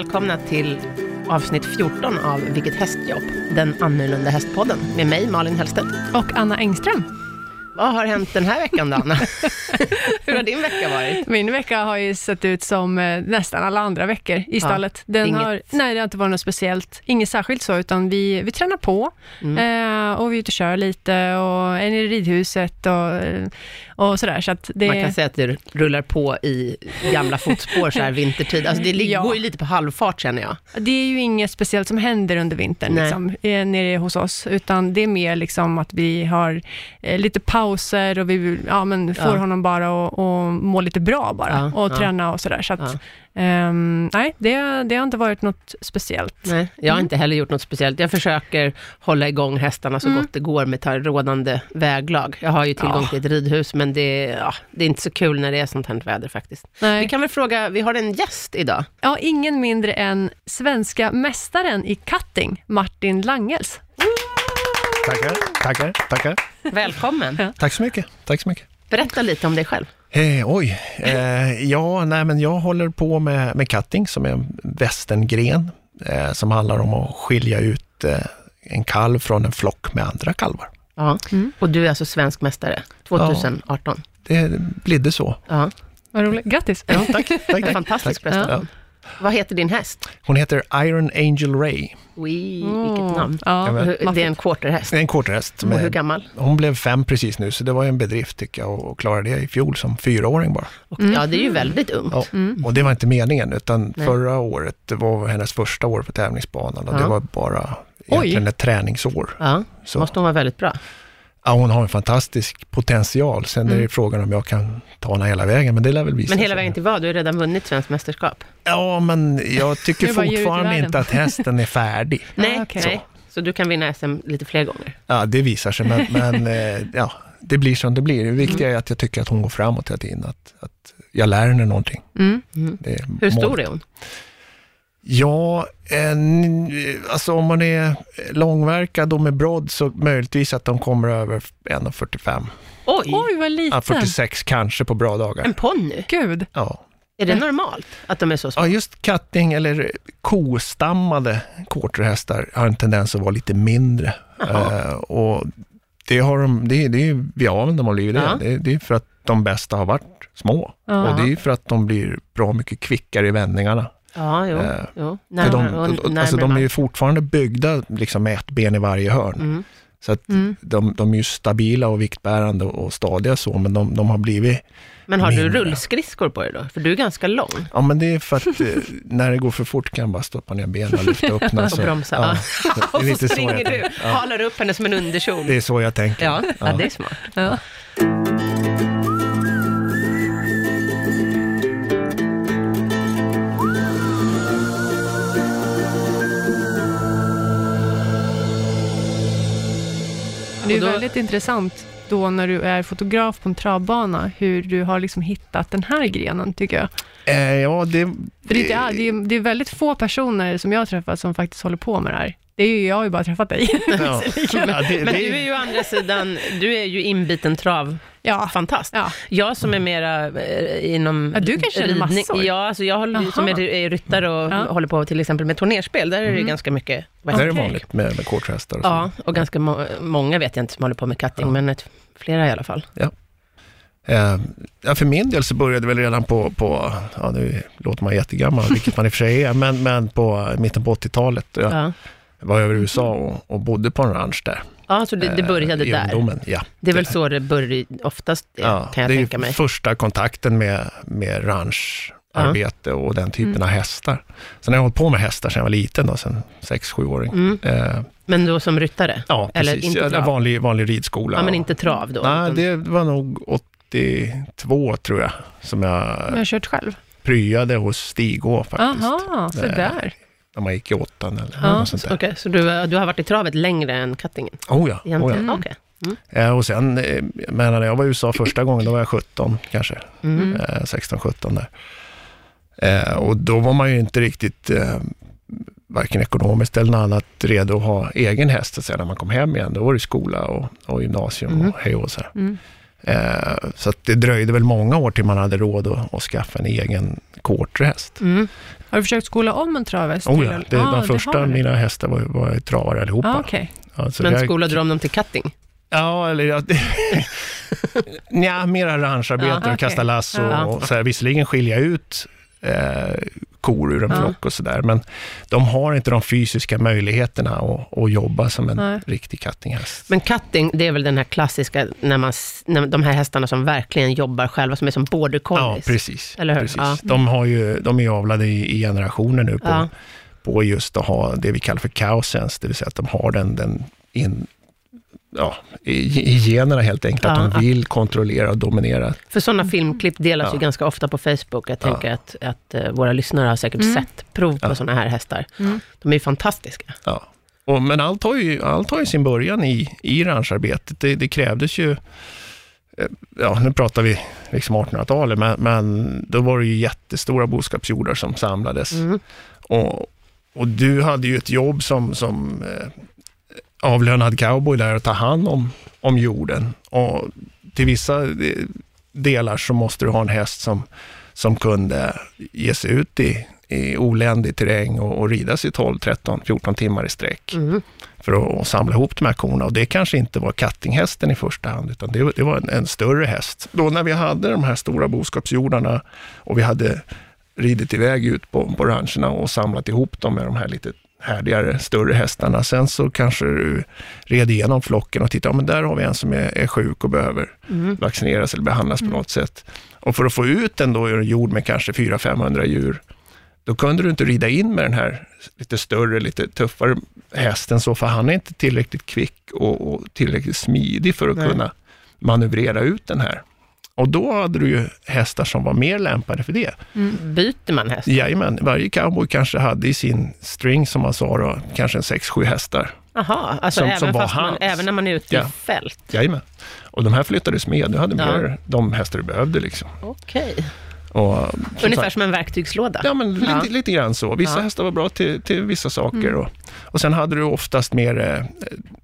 välkomna till avsnitt 14 av Vilket hästjobb? Den annorlunda hästpodden med mig, Malin Hellstedt. Och Anna Engström. Vad har hänt den här veckan då, Anna? Hur har din vecka varit? Min vecka har ju sett ut som eh, nästan alla andra veckor i stallet. Den inget- har, nej, det har inte varit något speciellt. Inget särskilt så, utan vi, vi tränar på Mm. eh, och vi är ute och kör lite och är i ridhuset och, eh, och sådär. Så det, Man kan säga att det rullar på i gamla fotspår så här vintertid. Alltså det Ja. går ju lite på halvfart känner jag. det är ju inget speciellt som händer under vintern Nej. liksom, nere hos oss, utan det är mer liksom att vi har lite pauser och vi ja, men får Ja. honom bara att att må lite bra bara Ja, och ja. träna och sådär. Så att, Ja. ehm, nej, det, det har inte varit något speciellt. Nej, jag har inte heller gjort något speciellt. Jag försöker hålla igång hästarna så Mm. gott det går med rådande väglag. Jag har ju tillgång Ja. till ett ridhus, men det, ja, det är inte så kul när det är sånt här väder faktiskt. Nej. Vi kan väl fråga, vi har en gäst idag. Ja, ingen mindre än svenska mästaren i cutting, Martin Langels. Tackar, tackar, tackar. Välkommen. Ja. Tack så mycket. Tack så mycket. Berätta lite om dig själv. Eh, oj, eh, ja, nej, men jag håller på med, med cutting som är en västerngren eh, som handlar om att skilja ut eh, en kalv från en flock med andra kalvar. Ja. Mm. Och du är alltså svensk mästare 2018. Det blev så. Ja. Vad roligt. Grattis! Ja, tack. tack, tack. Fantastisk prestation. Vad heter din häst? Hon heter Iron Angel Ray. Ui, Mm. vilket namn. Ja, Ja, men- Det är en quarterhäst. Det är en quarterhäst. Och hur gammal? Hon blev fem precis nu, så det var ju en bedrift tycker jag att klara det i fjol som fyraåring bara. Och, Mm. Ja, det är ju väldigt ungt. Ja, och det var inte meningen, utan Nej. förra året, det var hennes första år på tävlingsbanan och Ja. det var bara egentligen ett träningsår. Ja, Så, måste hon vara väldigt bra. Ja, hon har en fantastisk potential. Sen är det Mm. frågan om jag kan ta henne hela vägen, men det lär väl visa Men hela sig. vägen till vad? Du har redan vunnit svenskt mästerskap. Ja, men jag tycker fortfarande inte att hästen är färdig. Nej, okej. nej. Så du kan vinna SM lite fler gånger? Ja, det visar sig, men, men eh, ja, det blir som det blir. Det viktiga Mm. är att jag tycker att hon går framåt hela tiden, att, att jag lär henne någonting. Mm. Hur stor målet. är hon? Ja, en, alltså om man är långverkad och med brodd så möjligtvis att de kommer över 1,45. Oj, Oj, vad liten! Ja, 46 kanske på bra dagar. en ponny. Gud! Ja. Är det normalt att de är så små? ja, just katting eller kostammade quarterhästar har en tendens att vara lite mindre. Eh, och det har de, det, det är vi använder de har blivit det. Det. Det är för att de bästa har varit små. Ja. Och det är för att de blir bra mycket kvickare i vändningarna. Ja, jo. Eh, jo. Närmare, de, och alltså de är ju fortfarande byggda liksom med ett ben i varje hörn. Mm. Så att Mm. de, de är ju stabila och viktbärande och stadiga så, men de, de har blivit... Men har du Mindre. rullskridskor på dig då? För du är ganska lång. Ja, men det är för att eh, när det går för fort kan jag bara stoppa ner benen och lyfta upp den. Och så- bromsa, Ja, det Och så så springer jag du. Ja, halar upp henne som en underkjol. det är så jag tänker. Ja, ja. Ja. det är smart. Det är då- väldigt intressant då när du är fotograf på en travbana, hur du har liksom hittat den här grenen, tycker jag. Eh, ja, det... För det, är det, är, det är väldigt få personer som jag träffat som faktiskt håller på med det här. Det är ju, jag har ju bara träffat dig. Ja. Ja, det, Men det, du är ju å andra sidan, du är ju inbiten trav ja. fantast. Ja. Jag som är mera eh, inom Ja, du kanske känner massor. Ja, alltså jag håller, som är, är ryttare och Ja. håller på till exempel med turnerspel. Där är det Mm. ganska mycket det är Okej. vanligt med, med quarterhästar och så. Ja, och ganska må- många vet jag inte som håller på med cutting, Ja. men ett, flera i alla fall. Eh, ja, för min del så började det väl redan på, på ja nu låter man jättegammal, vilket man i och för sig är, men, men på mitten på 80-talet. Jag Ja, var över i USA och, och bodde på en ranch där. ja så det, det eh, började i där. ungdomen. Ja, Det är väl så det börjar oftast, är, ja, kan jag det är tänka mig. första kontakten med, med rancharbete och den typen Mm. av hästar. Sen har jag hållit på med hästar sedan jag var liten, då, sen 6-7-åring. Mm. Eh, Men då som ryttare? ja, Eller precis. inte trav? vanlig, vanlig ridskola. Ja, men inte trav då? Nej, utan- det var nog 82 tror jag, som jag Jag har kört själv. pryade hos Stigå faktiskt. Aha, så Eh, där. När man gick i åttan eller Ja, något sånt där. Okej, så du, du har varit i travet längre än cuttingen? Oh ja, oh ja. Mm. Okej. Eh, och sen, eh, men när jag var i USA första gången, då var jag 17 kanske. Mm. Eh, 16-17 där. Eh, och då var man ju inte riktigt, eh, varken ekonomiskt eller något annat, redo att ha egen häst så att säga, när man kom hem igen. Då var det skola och, och gymnasium Mm. och hej och så här. Eh, så det dröjde väl många år till man hade råd att, att skaffa en egen quarterhäst. Mm. Har du försökt skola om en travhäst? Oh ja, det, Ah, de första mina hästar var, var travare allihopa. Ah, okej. Ja, så Men jag- skolade du om dem till cutting? Ja, eller ja, Nja, mer arrangearbete Ja, och okej. kasta lasso Ja. och så här, visserligen skilja ut eh, kor ur en Ja. flock och sådär, men de har inte de fysiska möjligheterna att, att jobba som en Nej. riktig cuttinghäst. Men cutting, det är väl den här klassiska, när man, när de här hästarna som verkligen jobbar själva, som är som border Ja, collies. precis. Eller hur? precis. Ja. De, har ju, de är ju avlade i, i generationer nu på, Ja. på just att ha det vi kallar för cow-sense, det vill säga att de har den, den in, ja, i, i generna helt enkelt, Ja, att de vill kontrollera och dominera För sådana filmklipp delas Ja. ju ganska ofta på Facebook. Jag Ja. tänker att, att eh, våra lyssnare har säkert Mm. sett prov på Ja. sådana här hästar. Mm. De är ju fantastiska. Ja. Och, men allt har, ju, allt har ju sin början i, i rancharbetet. Det, det krävdes ju, eh, ja nu pratar vi liksom 1800-talet, men, men då var det ju jättestora boskapsjordar som samlades. Mm. Och, och du hade ju ett jobb som, som eh, avlönad cowboy där att ta hand om, om jorden. Och till vissa delar så måste du ha en häst som, som kunde ge sig ut i, i oländig terräng och, och rida sig 12, 13, 14 timmar i sträck Mm. för att, samla ihop de här korna. Och det kanske inte var kattinghästen i första hand, utan det, var- det var en, en större häst. Då när vi hade de här stora boskapsjordarna och vi hade ridit iväg ut på, på rancherna och samlat ihop dem med de här lite härdigare, större hästarna. Sen så kanske du red igenom flocken och tittade, ja men där har vi en som är, är sjuk och behöver Mm. vaccineras eller behandlas på något sätt. Och för att få ut en då ur en jord med kanske 400-500 djur, då kunde du inte rida in med den här lite större, lite tuffare hästen så, för han är inte tillräckligt kvick och, och tillräckligt smidig för att Nej. kunna manövrera ut den här. Och då hade du ju hästar som var mer lämpade för det. Byter man häst? Jajamän, varje cowboy kanske hade i sin string, som man sa då, kanske en 6-7 hästar. Jaha, alltså Som- även, som var fast man, även när man är ute Ja. i fält? Jajamän. Och de här flyttades med, du hade Ja. mer de hästar du behövde liksom. Okej. Och, som Ungefär sagt- som en verktygslåda? Ja, men lite, Ja. lite grann så. Vissa Ja. hästar var bra till, till vissa saker. Mm. Och, och sen hade du oftast mer, eh,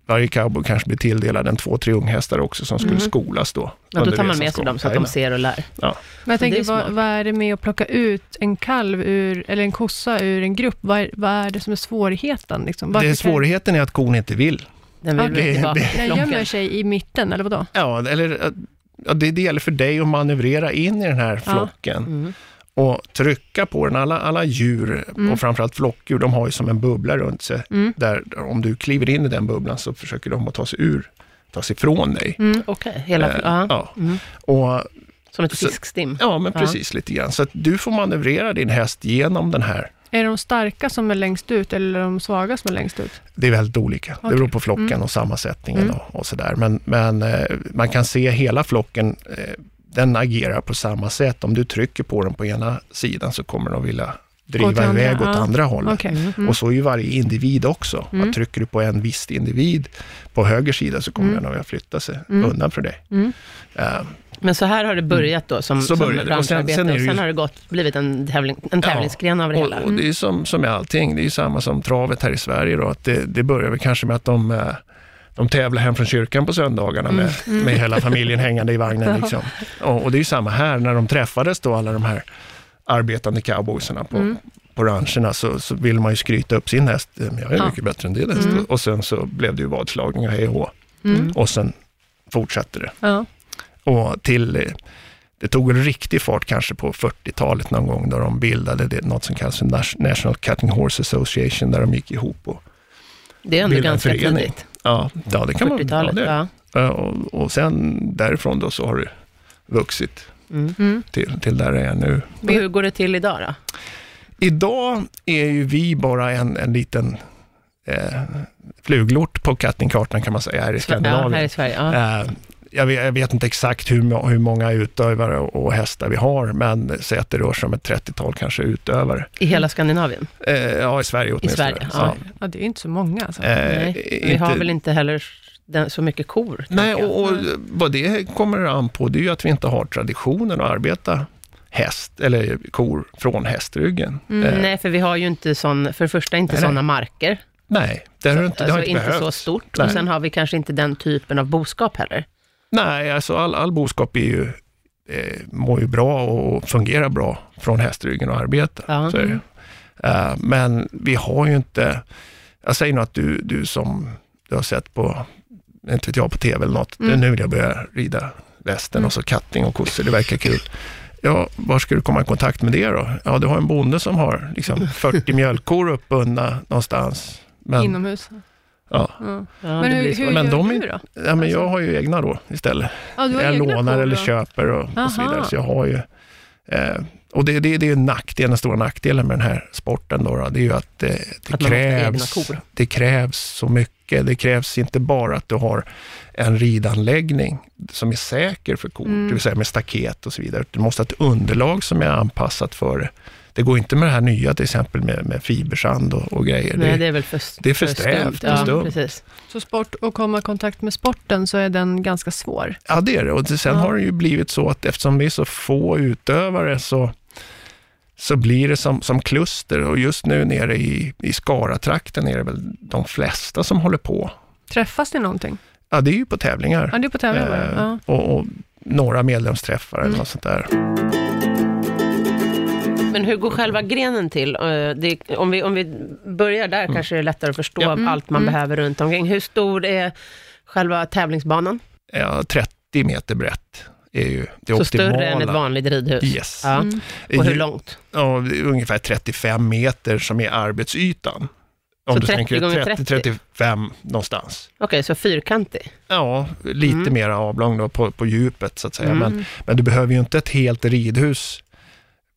varje cowboy kanske blev tilldelad en två, tre unghästar också som skulle Mhm. skolas då. Ja, då tar man med sig dem så att de ser och lär. Ja. Men jag är tänker, vad, vad är det med att plocka ut en kalv ur, eller en kossa ur en grupp? Vad är, vad är det som är svårigheten? Liksom? Det kan- svårigheten är att kon inte vill. Den vill vi det- det- Den gömmer sig i mitten, eller vadå? Ja, eller eh, ja, det, det gäller för dig att manövrera in i den här Ja. flocken Mm. och trycka på den. Alla, alla djur, Mm. och framförallt flockdjur, de har ju som en bubbla runt sig. Mm. Där om du kliver in i den bubblan så försöker de att ta sig ur, ta sig ifrån dig. Mm. Okej, hela... Eh, ja. ja. Mm. Och Som ett fiskstim. Ja, men Ja. precis lite grann. Så att du får manövrera din häst genom den här. Är det de starka som är längst ut, eller de svaga som är längst ut? Det är väldigt olika. Det Okej. beror på flocken Mm. och sammansättningen Mm. och, och sådär. Men, men eh, man kan se hela flocken, eh, den agerar på samma sätt. Om du trycker på den på ena sidan så kommer de vilja driva till andra, iväg åt ja. andra hållet. Okej. Mm. Mm. Och så är ju varje individ också. Mm. Att trycker du på en viss individ på höger sida så kommer Mm. den att flytta sig Mm. undan för dig. Mm. Eh, Men så här har det börjat då, som, Så som det. Och sen- branscharbete. sen och ju- sen har det gått, blivit en, tävling, en tävlingsgren av det hela. Och, och det är som, som med allting, det är ju samma som travet här i Sverige då, att det, det börjar väl kanske med att de, eh, de tävlar hem från kyrkan på söndagarna med, Mm. med hela familjen hängande i vagnen. Liksom. Och, och det är ju samma här, när de träffades då, alla de här arbetande cowboysarna på, Mm. på rancherna, så, så vill man ju skryta upp sin häst. Men Jag är Ja. mycket bättre än din häst. Mm. Och sen så blev det ju vadslagning och hej och hå. Mm. Och sen fortsatte det. Ja. Och till, eh, det tog en riktig fart kanske på 40-talet någon gång då de bildade det, något som kallas för National Cutting Horse Association där de gick ihop och det är ändå ganska förening. tidigt. ja, ja det kan man ja, 40-talet. det, Ja. ja. och, och sen därifrån då så har det vuxit Mm. Till, till där det är nu. Och hur går det till idag då? Idag är ju vi bara en, en liten eh, fluglort på cuttingkartan kan man säga här i Ja, Skandinavien. här i Sverige. Ja. Eh, jag, vet, jag vet inte exakt hur, hur många utövare och, och hästar vi har, men säg att det rör sig om ett 30-tal kanske utövare. I hela Skandinavien. Eh, ja, i Sverige åtminstone. Sverige, ja. ja, det är inte så många. Alltså. Eh, Nej, vi har väl inte heller den, så mycket kor. Nej, och, och vad det kommer an på, det är ju att vi inte har traditionen att arbeta häst, eller kor från hästryggen. Mm. Eh, Nej, för vi har ju inte sån, för det första inte sådana marker. nej, det har inte, det alltså har inte inte så behövts. stort. Nej. Och sen har vi kanske inte den typen av boskap heller. Nej, alltså all, all boskap är ju, eh, mår ju bra och fungerar bra från hästryggen och arbete. Ja. Så. Eh, men vi har ju inte, jag säger nog att du, du som du har sett på, inte vet jag, på TV eller något, Mm. nu vill jag börja rida västen och så katting och kossor, det verkar kul. Ja, var ska du komma i kontakt med det då? Ja, du har en bonde som har liksom 40 mjölkkor uppbundna någonstans. Men, Inomhus. ja, Ja. Ja, Men det hur, blir hur. Men gör de du är- då? ja men Alltså- jag har ju egna då istället. Ja, du har jag egna lånar kor eller då? köper och, och så vidare. Så jag har ju, eh, och det, det, det är nackdelen, den stora nackdelen med den här sporten då, då det är ju att eh, det, Att krävs, det krävs så mycket. Det krävs inte bara att du har en ridanläggning som är säker för kor, Mm. det vill säga med staket och så vidare. Du måste ha ett underlag som är anpassat för det. Det går inte med det här nya till exempel med, med fibersand och, och grejer. Nej, det, det är väl för, det är för stumt. strävt och stumt. precis. Så sport och komma i kontakt med sporten så är den ganska svår. Ja, det är det. Och sen Ja. har det ju blivit så att eftersom det är så få utövare så, så blir det som, som kluster. Och just nu nere i, i Skaratrakten är det väl de flesta som håller på. Träffas det någonting? Ja, det är ju på tävlingar. Ja, det är på tävling bara. Eh, Ja. och, och några medlemsträffar eller Mm. något sånt där. Men hur går själva grenen till? Eh, Det, om, vi, om vi börjar där kanske det är lättare att förstå Ja. Mm, allt man mm. behöver runt omkring. Hur stor är själva tävlingsbanan? Ja, 30 meter brett är ju det Så optimala. större än ett vanligt ridhus? Yes. Ja. Mm. Och hur långt? Ja, ungefär 35 meter som är arbetsytan. Om Så du 30 tänker gånger 30-35 någonstans. Okej, så fyrkantig? Ja, lite Mm. mer avlång då på, på djupet så att säga. Mm. Men, men du behöver ju inte ett helt ridhus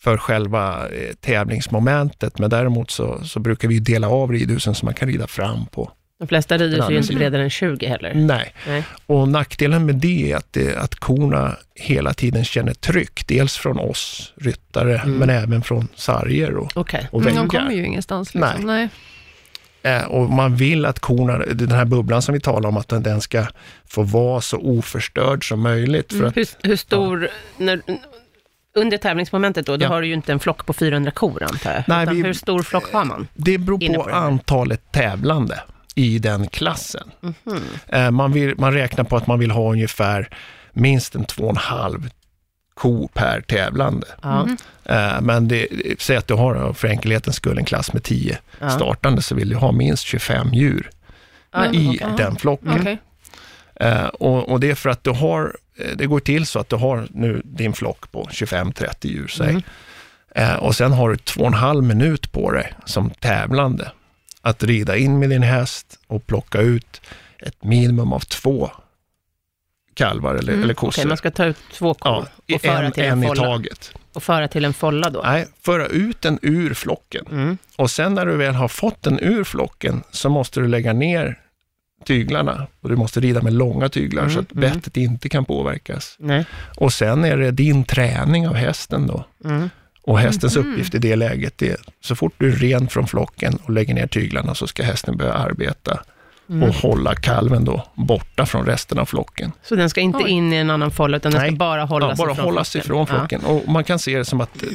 för själva eh, tävlingsmomentet. Men däremot så, så brukar vi dela av ridhusen så man kan rida fram på. De flesta ridhus är ju inte bredare än 20 heller. Nej, Nej. och nackdelen med det är att, det, att korna hela tiden känner tryck. Dels från oss ryttare, Mm. men även från sarger och, Okej. och Mm, väggar. de kommer ju ingenstans. Liksom. Nej. Eh, och man vill att korna, den här bubblan som vi talar om, att den, ska få vara så oförstörd som möjligt. För Mm. att, Hur, hur stor... När, under tävlingsmomentet då, då Ja. har du ju inte en flock på 400 kor antar jag. Nej, Utan vi- hur stor flock har man? det beror på, på det antalet tävlande i den klassen. Mhm. Eh, man, vill, man räknar på att man vill ha ungefär minst en två och en halv ko per tävlande. Mhm. Eh, men det, säg att du har för enkelhetens skull en klass med 10 Ja. startande så vill du ha minst 25 djur Men- i den flocken. Eh, och, och det är för att du har, det går till så att du har nu din flock på 25-30 djur, säg. Mm. Eh, och sen har du två och en halv minut på dig som tävlande att rida in med din häst och plocka ut ett minimum av två kalvar eller, Mm, eller Okej, kossor. man ska ta ut två kor ja, och föra en, till en, en i taget. Och föra till en folla då? Nej, föra ut den ur flocken. Mm. Och sen när du väl har fått den ur flocken så måste du lägga ner tyglarna och du måste rida med långa tyglar Mm, så att mm. bettet inte kan påverkas. Nej. Och sen är det din träning av hästen då. Mm. Och hästens Mhm. uppgift i det läget är, så fort du är ren från flocken och lägger ner tyglarna så ska hästen börja arbeta Mm. och hålla kalven då borta från resten av flocken. Så den ska inte Oj. in i en annan folla, utan den Nej. ska bara hålla ja, sig bara från hållas flocken? ifrån flocken. Och man kan se det som att eh,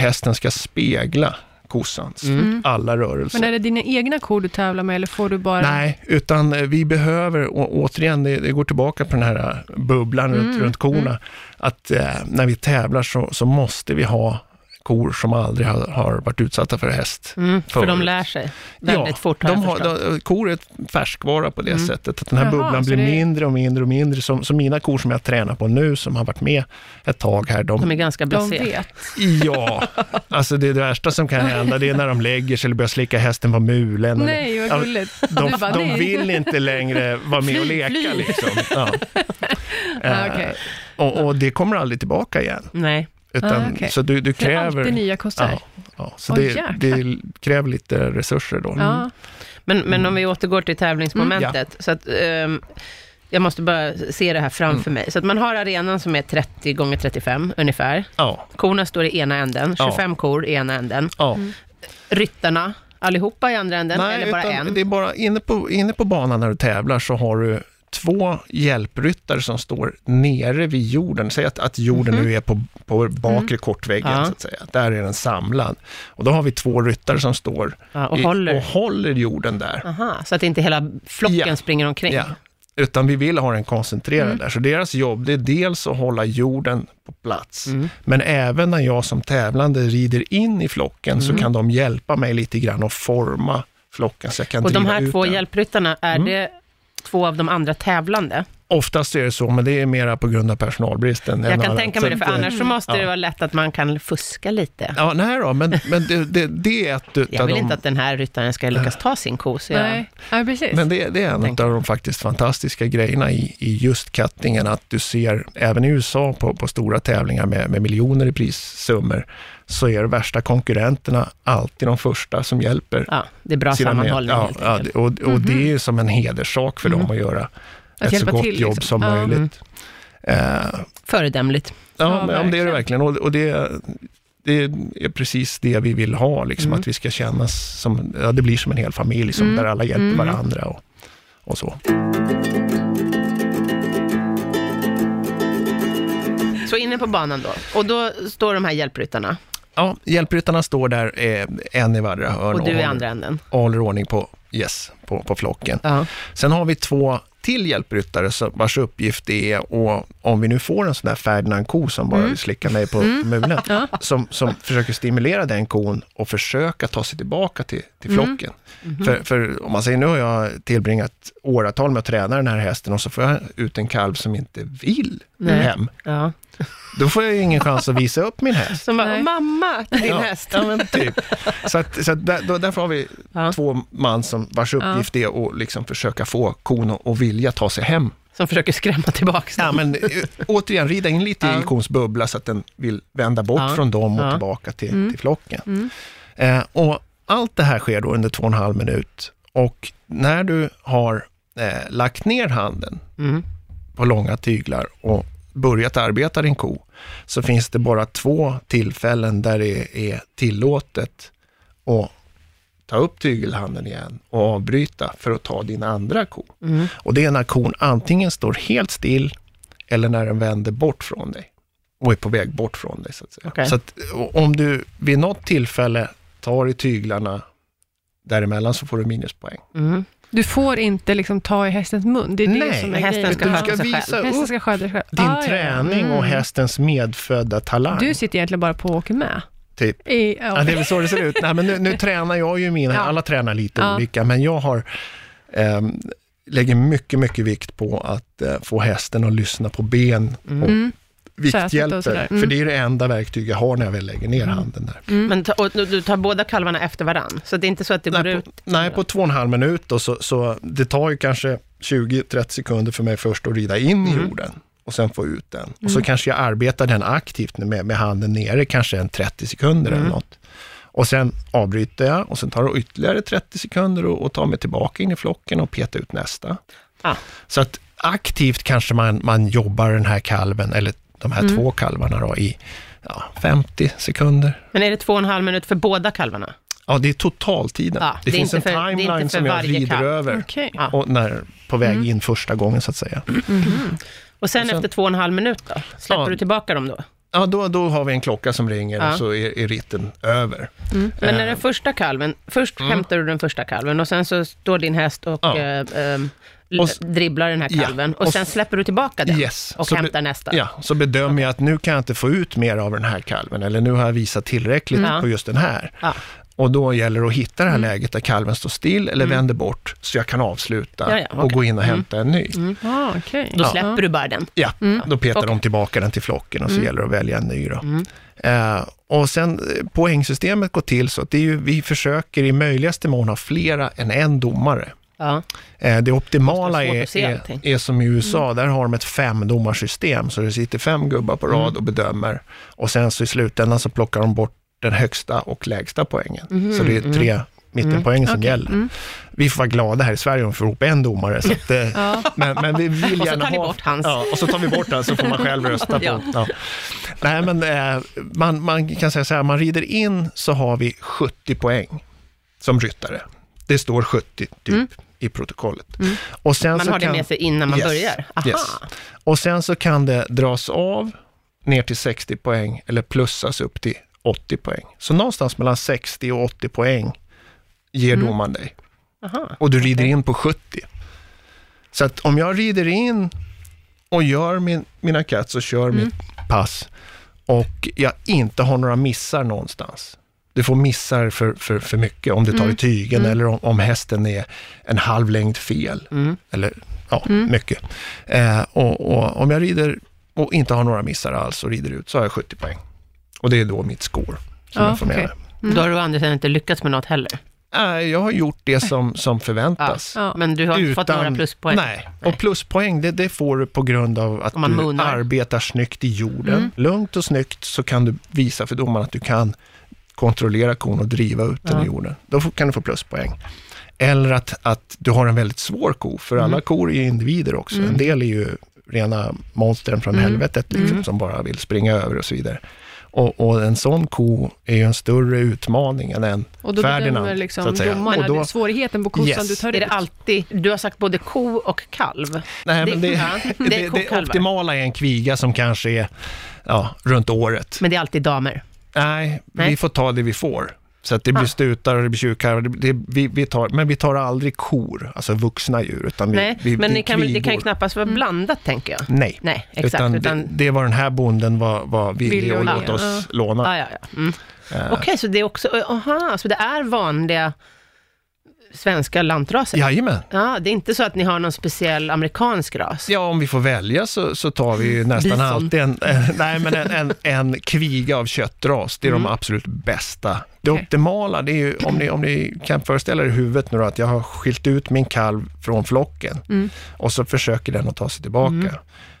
hästen ska spegla kossans Mm. Mm. alla rörelser. Men är det dina egna kor du tävlar med eller får du bara... Nej, utan eh, vi behöver, och återigen, det, det går tillbaka på den här eh, bubblan runt, Mm, runt korna, att eh, när vi tävlar så, så måste vi ha kor som aldrig har, har varit utsatta för häst. Mm, för de lär sig väldigt fort, har de har, de, kor är ett färskvara på det Mm. sättet, att den här Jaha, bubblan blir det- mindre och mindre och mindre. Som, som mina kor som jag tränar på nu, som har varit med ett tag här, De är de, ganska De blasé. vet. ja, alltså det, det värsta som kan hända, det är när de lägger sig eller börjar slicka hästen på mulen. Nej, Ja, vad gulligt. de, bara, de vill inte längre vara med och leka liksom. Ja. Ja, Eh, och, och det kommer aldrig tillbaka igen. Nej. Utan, Ah, okej. Så du, du Det är kräver... alltid nya kossor. Ja, ja, så Åh, det, det kräver lite resurser då. Ja. Men, men om vi återgår till tävlingsmomentet, så att ehm, jag måste bara se det här framför mig. Så att man har arenan som är 30 gånger 35 ungefär. Ja, Korna står i ena änden, Ja. 25 kor i ena änden. ja. Ryttarna, allihopa i andra änden, eller bara utan en? det är bara inne på, inne på banan när du tävlar så har du två hjälpryttare som står nere vid jorden. Säg att, att jorden Mhm. nu är på, på bakre kortväggen, Ja. så att säga. Där är den samlad. Och då har vi två ryttare som står Ja, och i, håller. och håller jorden där. Aha, så att inte hela flocken Ja. springer omkring. Ja. Utan vi vill ha den koncentrerad där. Så deras jobb, det är dels att hålla jorden på plats. Men även när jag som tävlande rider in i flocken så kan de hjälpa mig lite grann att forma flocken så jag kan Och de här två den. hjälpryttarna, är Mm. det två av de andra tävlande? Oftast är det så, men det är mera på grund av personalbristen. Jag kan tänka mig det, för eh, annars så måste det ja. vara lätt att man kan fuska lite. Ja, nej då, men, men det, det, det är ett Jag utav vill de... inte att den här ryttaren ska lyckas ta sin ko, så jag... Nej, ja, precis. Men det, det är en av de faktiskt fantastiska grejerna i, i just kattingen, att du ser, även i USA på, på stora tävlingar med, med miljoner i prissummor, så är de värsta konkurrenterna alltid de första som hjälper Ja, det är bra med- sammanhållning ja, helt ja, och, och det är som en hederssak för dem att göra Att ett så gott till, jobb liksom. som möjligt. Eh, Föredömligt. Ja, Ja, men, det är det verkligen. verkligen. Och, och det, det är precis det vi vill ha, liksom, Mm. att vi ska kännas som, ja, det blir som en hel familj, som, Mm. där alla hjälper Mm. varandra och, och så. Så inne på banan då, och då står de här hjälpryttarna, Ja, hjälpryttarna står där, eh, en i vardera hörn och du i andra änden. och håller ordning på, yes, på, på flocken. Ja. Sen har vi två till hjälpryttare vars uppgift är, och om vi nu får en sån där Ferdinand-ko som bara Mm. vill slicka mig på mulen, som, som försöker stimulera den kon och försöka ta sig tillbaka till, till Mm. flocken. För, för om man säger, nu har jag tillbringat åratal med att träna den här hästen och så får jag ut en kalv som inte vill Nej. hem. ja. Då får jag ju ingen chans att visa upp min häst. Som bara, mamma, till din ja, häst. Ja, men typ. Så, att, så att där, då, därför har vi Ja. två man som, vars uppgift är att liksom försöka få kon att vilja ta sig hem. Som försöker skrämma tillbaka Ja, dem. men eh, återigen, rida in lite Ja. i kons bubbla så att den vill vända bort Ja. från dem och Ja. tillbaka till, till flocken. Eh, och allt det här sker då under två och en halv minut. Och när du har eh, lagt ner handen Mm. på långa tyglar och börjat arbeta din ko, så finns det bara två tillfällen där det är tillåtet att ta upp tygelhanden igen och avbryta för att ta din andra ko. Mm. Och det är när kon antingen står helt still eller när den vänder bort från dig och är på väg bort från dig. Så att. Okej. Så att, om du vid något tillfälle tar i tyglarna däremellan så får du minuspoäng. Mm. Du får inte liksom ta i hästens mun. Det är det Nej, som är hästen ska du sköta ska sig visa själv. Hästen ska sköta sig själv. din Ah, ja. träning och Mm. hästens medfödda talang. Du sitter egentligen bara på och åker med. typ. I, ja. Ja, det är väl så det ser ut. Nej, men nu, nu tränar jag ju mina, Ja. alla tränar lite Ja. olika, men jag har ehm, lägger mycket, mycket vikt på att eh, få hästen att lyssna på ben Mm. Och vikthjälper. Mm. För det är det enda verktyg jag har när jag väl lägger ner handen där. Men ta, och du du tar båda kalvarna efter varann, så det är inte så att det går Nej, ut? på, nej, på två och en halv minut då, så, så det tar ju kanske 20-30 sekunder för mig först att rida in i jorden och sen få ut den. Och så kanske jag arbetar den aktivt med, med handen nere, kanske en 30 sekunder eller något. Och sen avbryter jag och sen tar det ytterligare 30 sekunder och, och tar mig tillbaka in i flocken och petar ut nästa. Ah. Så att aktivt kanske man, man jobbar den här kalven, eller de här två kalvarna då, i ja, 50 sekunder. Men är det två och en halv minut för båda kalvarna? Ja, det är totaltiden. Ja, det, det finns en för- timeline som jag rider kalv. över. Okej. Ja. Och när, på väg in första gången så att säga. Och sen, Och sen- efter två och en halv minut då? Släpper Ja. du tillbaka dem då? Ja, då, då har vi en klocka som ringer Ja. och så är, är ritten över. Men när Eh. den första kalven, först hämtar du den första kalven och sen så står din häst och Ja. eh, ehm, Och dribblar den här Ja, kalven och, och sen släpper du tillbaka den Yes. och hämtar nästa. Ja, så bedömer jag att nu kan jag inte få ut mer av den här kalven, eller nu har jag visat tillräckligt Mm. på just den här. Ja. Och då gäller det att hitta det här läget där kalven står still eller vänder bort, så jag kan avsluta Mm. Ja, ja, och okej. gå in och hämta en ny. Ah, okej. Då Ja. släpper du bara den. Ja, då petar de tillbaka den till flocken och så gäller det att välja en ny. Då. Eh, och sen eh, poängsystemet går till så att det är ju, vi försöker i möjligaste mån ha flera än en domare. Ja. Eh, Det optimala är, är, är som i USA, där har de ett femdomarsystem, så det sitter fem gubbar på rad och bedömer. Och sen så i slutändan så plockar de bort den högsta och lägsta poängen. Så det är tre mittenpoäng som Okej. gäller. Vi får vara glada här i Sverige om vi får ihop en domare. Så att, eh, men, men vi vill Och så gärna tar ha... bort hans. Ja, och så tar vi bort den så får man själv rösta på. Ja. Ja. Nej, men eh, man, man kan säga så här, man rider in så har vi 70 poäng som ryttare. Det står 70 typ i protokollet. Och sen Mm. Man så har det kan, med sig innan man Yes, börjar? Aha. yes. Och sen så kan det dras av ner till 60 poäng eller plussas upp till 80 poäng. Så någonstans mellan 60 och 80 poäng ger Mm. domaren dig. Aha. Och du rider in på 70. Så att om jag rider in och gör min, mina cats och kör Mm. mitt pass och jag inte har några missar någonstans. Du får missar för, för, för mycket om du tar i tygen eller om, om hästen är en halv längd fel. Mm. Eller ja, mycket. Eh, och, och om jag rider och inte har några missar alls och rider ut så har jag 70 poäng. Och det är då mitt score som Ja, jag får med mig. Mm. Då har du å andra sidan inte lyckats med något heller. Nej, jag har gjort det som, som Ja. förväntas. Ja. Men du har inte fått några pluspoäng. Nej, och pluspoäng det, det får du på grund av att du moonar. arbetar snyggt i jorden. Mm. Lugnt och snyggt så kan du visa för domaren att du kan kontrollera kon och driva ut den Ja. i jorden. Då kan du få pluspoäng. Eller att, att du har en väldigt svår ko, för Mm. alla kor är ju individer också. En del är ju rena monstren från Mm. helvetet liksom, som bara vill springa över och så vidare. Och, och en sån ko är ju en större utmaning än en Och då Ferdinand, bedömer så liksom att säga. domarna Och då- svårigheten på kossan Yes. du tar Är det ut. alltid, du har sagt både ko och kalv. Nej, Det- men det, det, det är det, optimala är en kviga som kanske är ja, runt året. Men det är alltid damer. Nej, Nej. vi får ta det vi får. Så att det blir Ah. stutar och det blir tjurkarvar. Det, det, vi, vi tar, men vi tar aldrig kor, alltså vuxna djur. Utan vi, Nej, vi, men det kan, det kan ju knappast vara blandat, tänker jag. Nej, Nej, exakt. utan, Utan, det, det var den här bonden var, var villig att låta oss låna. ja, ja, ja. Mm. Eh, Okej, så det är också, aha, så det är vanliga svenska lantraser? Jajamän. Ja, det är inte så att ni har någon speciell amerikansk ras? Ja, om vi får välja så, så tar vi ju nästan Bison. alltid en, nej, men en, en, en kviga av köttras. Det är Mm. de absolut bästa. Det Okej. optimala, det är ju, om ni, om ni kan föreställa er i huvudet nu då, att jag har skilt ut min kalv från flocken Mm. och så försöker den att ta sig tillbaka. Mm.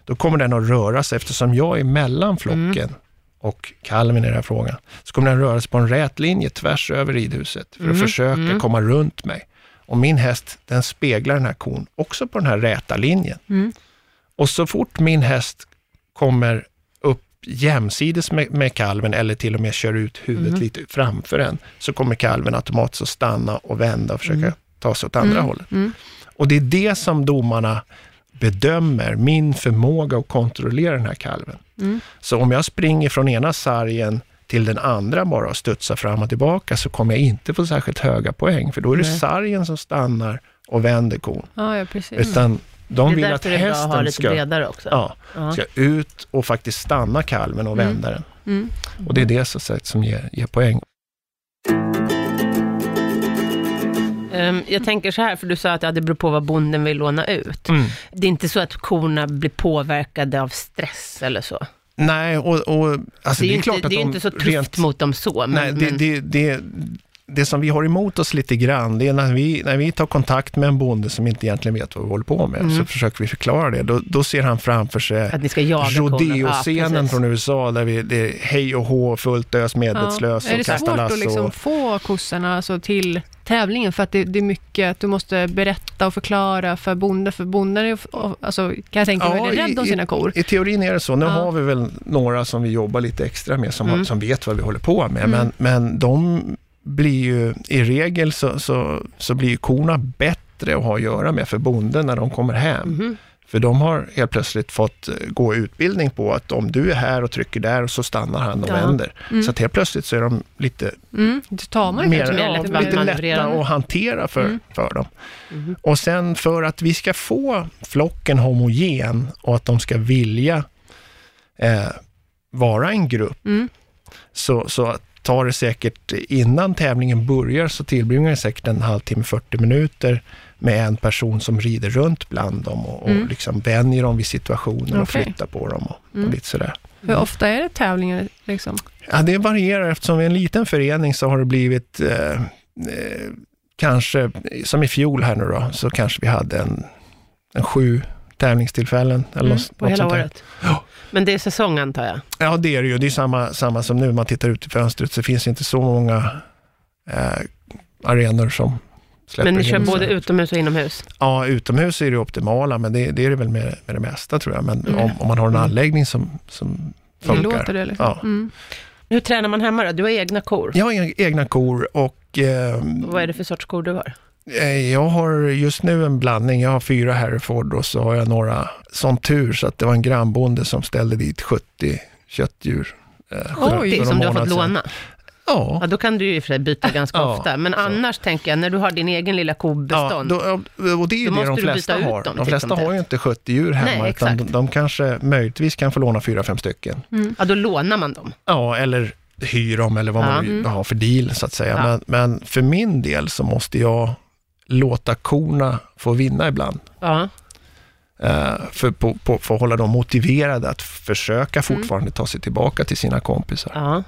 Då kommer den att röra sig, eftersom jag är mellan flocken Mm. Och kalven i den här frågan, så kommer den röra sig på en rät linje tvärs över ridhuset för att Mm. försöka Mm. komma runt mig. Och min häst, den speglar den här kon också på den här räta linjen. Mm. Och så fort min häst kommer upp jämsides med, med kalven eller till och med kör ut huvudet Mm. lite framför den, så kommer kalven automatiskt att stanna och vända och försöka Mm. ta sig åt andra Mm. hållet. Och det är det som domarna bedömer, min förmåga att kontrollera den här kalven. Mm. Så om jag springer från ena sargen till den andra bara och studsar fram och tillbaka så kommer jag inte få särskilt höga poäng, för då är det Nej. sargen som stannar och vänder kon. Ja, ja, precis. Utan de det är vill att hästen lite ska, ja, Ja. ska ut och faktiskt stanna kalven och Mm. vända den. Mm. Och det är det så säga, som ger, ger poäng. Ehm, jag tänker så här, för du sa att ja, det beror på vad bonden vill låna ut. Mm. Det är inte så att korna blir påverkade av stress eller så? Nej, och, och alltså det är, det är ju klart inte, att det är de inte så tufft rent mot dem så, men, Nej, det, men det, det, det som vi har emot oss lite grann, det är när vi, när vi tar kontakt med en bonde som inte egentligen vet vad vi håller på med, Mm. så försöker vi förklara det. Då, då ser han framför sig att ni ska jaga korna. rodeo-scenen precis. från USA, där vi, det är hej och hå, fullt ös, medvetslös Är det och kasta svårt lasso. att liksom få kossorna alltså, till tävlingen? För att det, det är mycket att du måste berätta och förklara för bonden. För bonden är, alltså, kan jag tänka mig, Ja, väldigt rädd om i- sina kor. I teorin är det så. Nu Ja. har vi väl några som vi jobbar lite extra med, som, Mm. som vet vad vi håller på med, Mm. men, men de blir ju, i regel så, så, så blir ju korna bättre att ha att göra med för bonden när de kommer hem. Mhm. För de har helt plötsligt fått eh, gå utbildning på att om du är här och trycker där så stannar han och Ja. vänder. Mm. Så att helt plötsligt så är de lite, Mm, det tar man ju mer, mer ja, lätt lite att lite manövrera. lätta att hantera för, Mm. för dem. Mhm. Och sen för att vi ska få flocken homogen och att de ska vilja eh, vara en grupp, Mm. så, så tar det säkert, innan tävlingen börjar, så tillbringar det säkert en halvtimme, 40 minuter med en person som rider runt bland dem och, och Mm. liksom vänjer dem vid situationen och Okej. flyttar på dem och, Mm. och lite sådär. Hur ofta är det tävlingar? Liksom? Ja, det varierar. Eftersom vi är en liten förening så har det blivit eh, eh, kanske, som i fjol här nu då, så kanske vi hade en, en sju tävlingstillfällen. Eller Mm, något, På något hela året? Ja. Men det är säsong antar jag? Ja, det är det ju. Det är samma, samma som nu. Man tittar ut i fönstret så finns det inte så många eh, arenor som Men ni kör både utomhus och inomhus? Ja, utomhus är det optimala, men det, det är det väl med, med det mesta tror jag. Men Mm. om, om man har en Mm. anläggning som, som Det funkar. låter det liksom. Ja. Mm. Hur tränar man hemma då? Du har egna kor. Jag har egna kor och eh, Vad är det för sorts kor du har? Eh, Jag har just nu en blandning. Jag har fyra Hereford och så har jag några sån tur så att det var en grannbonde som ställde dit 70 köttdjur. eh, Oj, som du har fått låna? Ja. Ja, då kan du ju i och för sig byta ganska Ja, ofta. Men så. annars tänker jag, när du har din egen lilla Ja, kobestånd. då, och det är ju det de flesta har. dem De flesta har ju inte 70 djur hemma, Nej, utan de, de kanske möjligtvis kan få låna fyra, fem stycken. ja, då lånar man dem. Ja, eller hyr dem eller vad Ja. man nu har för deal så att säga. Ja. Men, men för min del så måste jag låta korna få vinna ibland. Ja, Eh, för, på, på, för att hålla dem motiverade att Mm. försöka fortfarande ta sig tillbaka till sina kompisar. ja.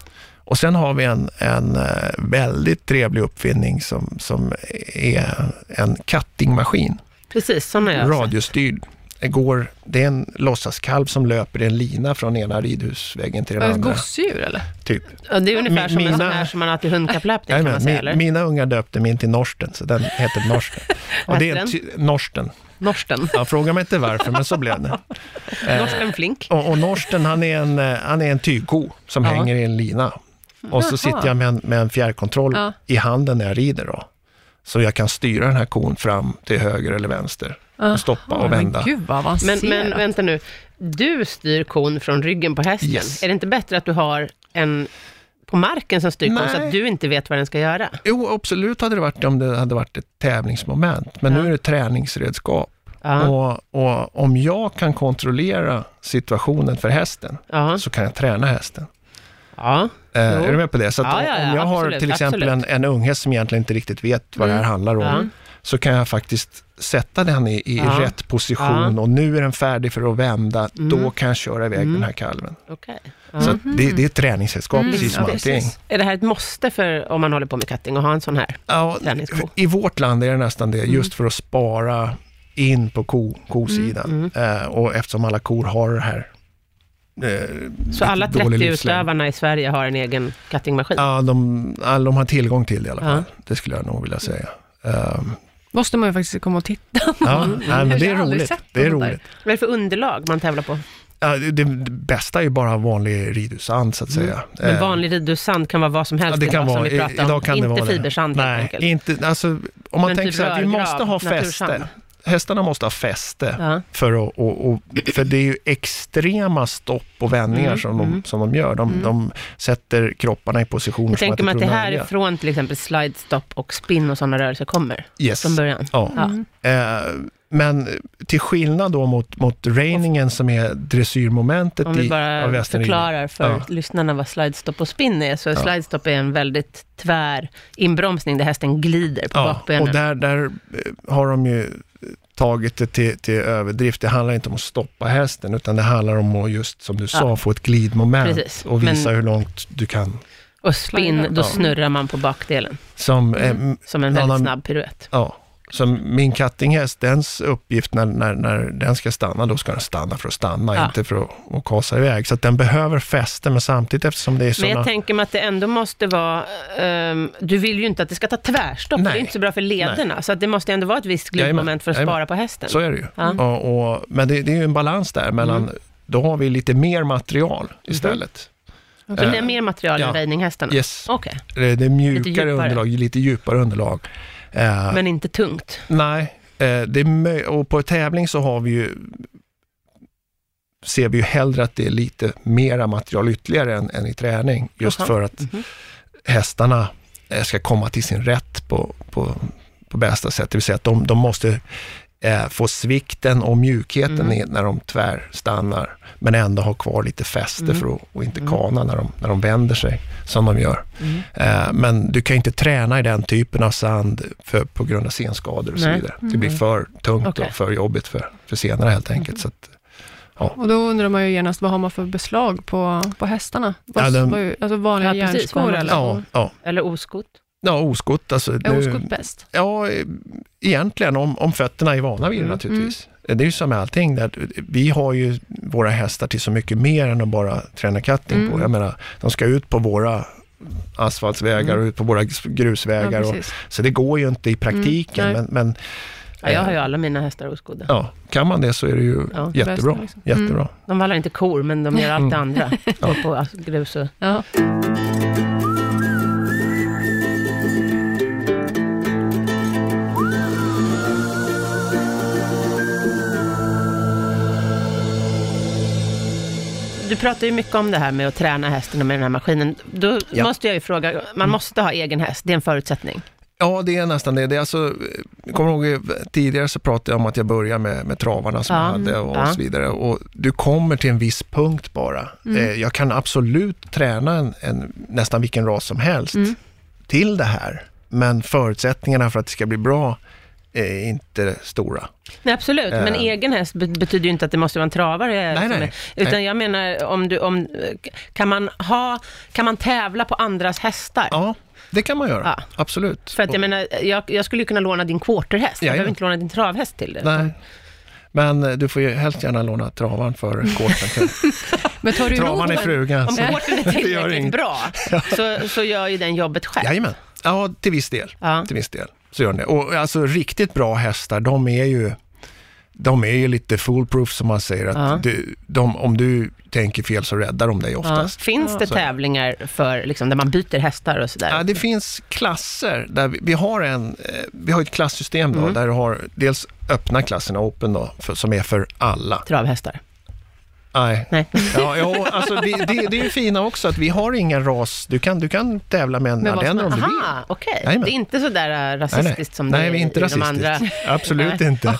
Och sen har vi en, en eh, väldigt trevlig uppfinning som, som är en cuttingmaskin, precis. Jag sett. radiostyrd. Det, går, det är en låtsaskalv som löper i en lina från ena ridhusväggen till den det ett andra. gosedjur eller? Typ. Ja, det är ungefär som en sån mina- här som man har till hundkapplöpning, kan man säga, eller? mina unga döpte min till Norsten, så den heter Norsten. Och det är en Norsten. Norsten. Ja, fråga mig inte varför, men så blev det. Eh, Norsten Flink. och, och Norsten, han är en, eh, han är en tygko som Ja. hänger i en lina. Och så Jaha. sitter jag med en, med en fjärrkontroll Ja. i handen när jag rider. Då. Så jag kan styra den här kon fram till höger eller vänster. Och stoppa och vända. Men gud vad Men, men vänta nu, du styr kon från ryggen på hästen. Yes. Är det inte bättre att du har en på marken som styr kon, så att du inte vet vad den ska göra? Jo, absolut hade det varit om det hade varit ett tävlingsmoment. Men Ja. nu är det träningsredskap. Ja, Och, och om jag kan kontrollera situationen för hästen, ja, så kan jag träna hästen. ja. Eh, är du med på det? Så att Ja, ja, ja, om jag har absolut, till exempel en, absolut. en unghäst som egentligen inte riktigt vet vad det här Mm. handlar om, Ja. så kan jag faktiskt sätta den i, i rätt position och nu är den färdig för att vända. Mm. Då kan jag köra iväg Mm. den här kalven. Okej. Så Ja. att det, det är ett träningsredskap Mm, precis som allting. Är det här ett måste för om man håller på med cutting och ha en sån här? Ja, Träningsko. I vårt land är det nästan det, Mm. just för att spara in på ko, kosidan. Mm, Eh, och eftersom alla kor har det här. Eh, Så alla lite dålig 30 livslängd. utövarna i Sverige har en egen cuttingmaskin? Ja, de, alla, de har tillgång till det i alla fall. Ja. Det skulle jag nog vilja säga. Um, Måste man ju faktiskt komma och titta. ja, nej, men det är roligt. Det är roligt. Vad är det för underlag man tävlar på? Ja, det, det bästa är ju bara vanlig ridhusand så att säga. Mm. Men Eh, vanlig ridhussand kan vara vad som helst Ja, det kan idag, som vara, vi i- pratade idag om. kan det Inte det. fibersand helt Nej, enkelt. inte, alltså, om man Men tänker typ så här, vi rörgrav, måste ha fäste. Hästarna måste ha fäste. Ja. För, att, och, och, för det är ju extrema stopp och vändningar Mm, som, de, mm. som de gör. De, Mm. de sätter kropparna i positioner Jag som tänker mig att det här är från till exempel slide stop och spin och sådana rörelser kommer Yes. från början. Ja. Ja. Eh, men till skillnad då mot, mot reiningen som är dressyrmomentet Om vi i, bara förklarar för Ja. lyssnarna vad slide stop och spin är, så Ja. slide stop är en väldigt tvär inbromsning där hästen glider på Ja, bakbenen. och där, där eh, har de ju tagit det till, till överdrift. Det handlar inte om att stoppa hästen, utan det handlar om att just, som du sa, få ett glidmoment Precis. och visa Men- hur långt du kan. Och spin, då Ja. snurrar man på bakdelen, Som, eh, som en Ja, väldigt snabb piruett. ja, som min kattinghäst, dens uppgift när, när, när den ska stanna, då ska den stanna för att stanna, Ja. inte för att, att kasa iväg. Så att den behöver fäste, men samtidigt eftersom det är Men sådana... jag tänker mig att det ändå måste vara... ehm, du vill ju inte att det ska ta tvärstopp, det är Nej. inte så bra för lederna. Så att det måste ändå vara ett visst glidmoment för att spara på hästen. Så är det ju. Ja. Och, och, men det, det är ju en balans där mellan, Mm. då har vi lite mer material istället. Så det är Eh, mer material än ja. reininghästarna? Yes. Okej, Det är mjukare djupare. underlag, lite djupare underlag. Eh, men inte tungt. Nej, eh, det är och på tävling så har vi ju ser vi ju hellre att det är lite mera material ytterligare än, än i träning. Just Jaha. för att Mhm. hästarna eh, ska komma till sin rätt på, på, på bästa sätt. Det vill säga att de, de måste eh, få svikten och mjukheten Mm. när de tvärstannar, men ändå ha kvar lite fäste Mm. för att och inte Mm. kana när de, när de vänder sig, som de gör. Mm. Eh, men du kan inte träna i den typen av sand för, på grund av senskador och så vidare. Det blir för tungt Okej. och för jobbigt för, för senare helt enkelt. Så att, Och då undrar man ju genast, vad har man för beslag på, på hästarna? Vad, Ja, den- vad, alltså vanliga Ja, järnskor eller? ja, ja, Eller oskott. Ja, oskott. Alltså, Är nu- oskott bäst? Ja, eh, egentligen om, om fötterna är vana vid det Mm, naturligtvis. Det är ju som med allting. Där. Vi har ju våra hästar till så mycket mer än att bara träna cutting Mm. på. Jag menar, de ska ut på våra asfaltsvägar Mm. och ut på våra Ja, grusvägar. och, precis. så det går ju inte i praktiken. Mm, men, men Ja, jag har ju eh, alla mina hästar oskodda. ja, kan man det så är det ju Ja, jättebra. liksom. jättebra. De vallar inte kor, men de gör allt det andra. Går på alltså, grus och... Ja. Du pratar ju mycket om det här med att träna hästen och med den här maskinen. Då Ja. måste jag ju fråga, man måste ha egen häst, det är en förutsättning. Ja, det är nästan det. det är alltså, jag kommer ihåg tidigare så pratade jag om att jag började med, med travarna som Ja. jag hade och, Ja. så vidare. Och du kommer till en viss punkt bara. Eh, jag kan absolut träna en, en, nästan vilken ras som helst Mm. till det här. Men förutsättningarna för att det ska bli bra är inte stora. Nej, absolut, men Eh. egen häst be- betyder ju inte att det måste vara en travare. Nej, som nej. är, utan Nej. jag menar, om du, om, kan, man ha, kan man tävla på andras hästar? Ja, det kan man göra. Ja. Absolut. För att jag menar, jag, jag skulle ju kunna låna din quarterhäst, jag behöver inte låna din travhäst till det. Nej. Men eh, du får ju helst gärna låna travaren för kåten. Men tar du Travan är frugan. Om quartern är tillräckligt bra, så, så gör ju den jobbet själv. Jajamän. Ja, till viss del. Ja. Till viss del. Så gör det. Och alltså riktigt bra hästar, de är ju de är ju lite foolproof som man säger. Att Ja. du, de, om du tänker fel så räddar de dig Ja. oftast. Finns det Så- tävlingar för, liksom, där man byter hästar och sådär? Ja, det finns klasser. Där vi, vi, har en, eh, vi har ett klassystem då, Mm. där du har dels öppna klasserna, open då, för, som är för alla. Travhästar? Nej. Nej. Ja, jo, alltså det, det, det är ju fina också att vi har ingen ras. Du kan, du kan tävla med en ardenner om du vill. Aha, okej. Jajamän. Det är inte sådär äh, Nej, rasistiskt nej. som nej, det vi är inte i de andra rasistiskt. Absolut Nej. inte.